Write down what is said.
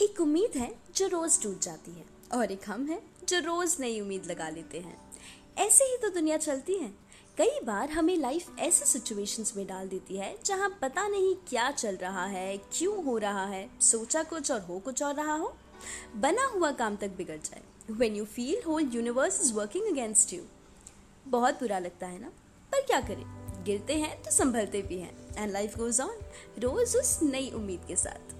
एक उम्मीद है जो रोज टूट जाती है और एक हम है जो रोज नई उम्मीद लगा लेते हैं। ऐसे ही तो दुनिया चलती है। कई बार हमें लाइफ ऐसे सिचुएशंस में डाल देती है जहाँ पता नहीं क्या चल रहा है, क्यों हो रहा है, सोचा कुछ और हो कुछ और रहा हो। बना हुआ काम तक बिगड़ जाए। When you feel whole universe is working against you बहुत बुरा लगता है ना? पर क्या करें? गिरते हैं तो संभलते भी हैं। एंड लाइफ गोज ऑन रोज उस नई उम्मीद के साथ।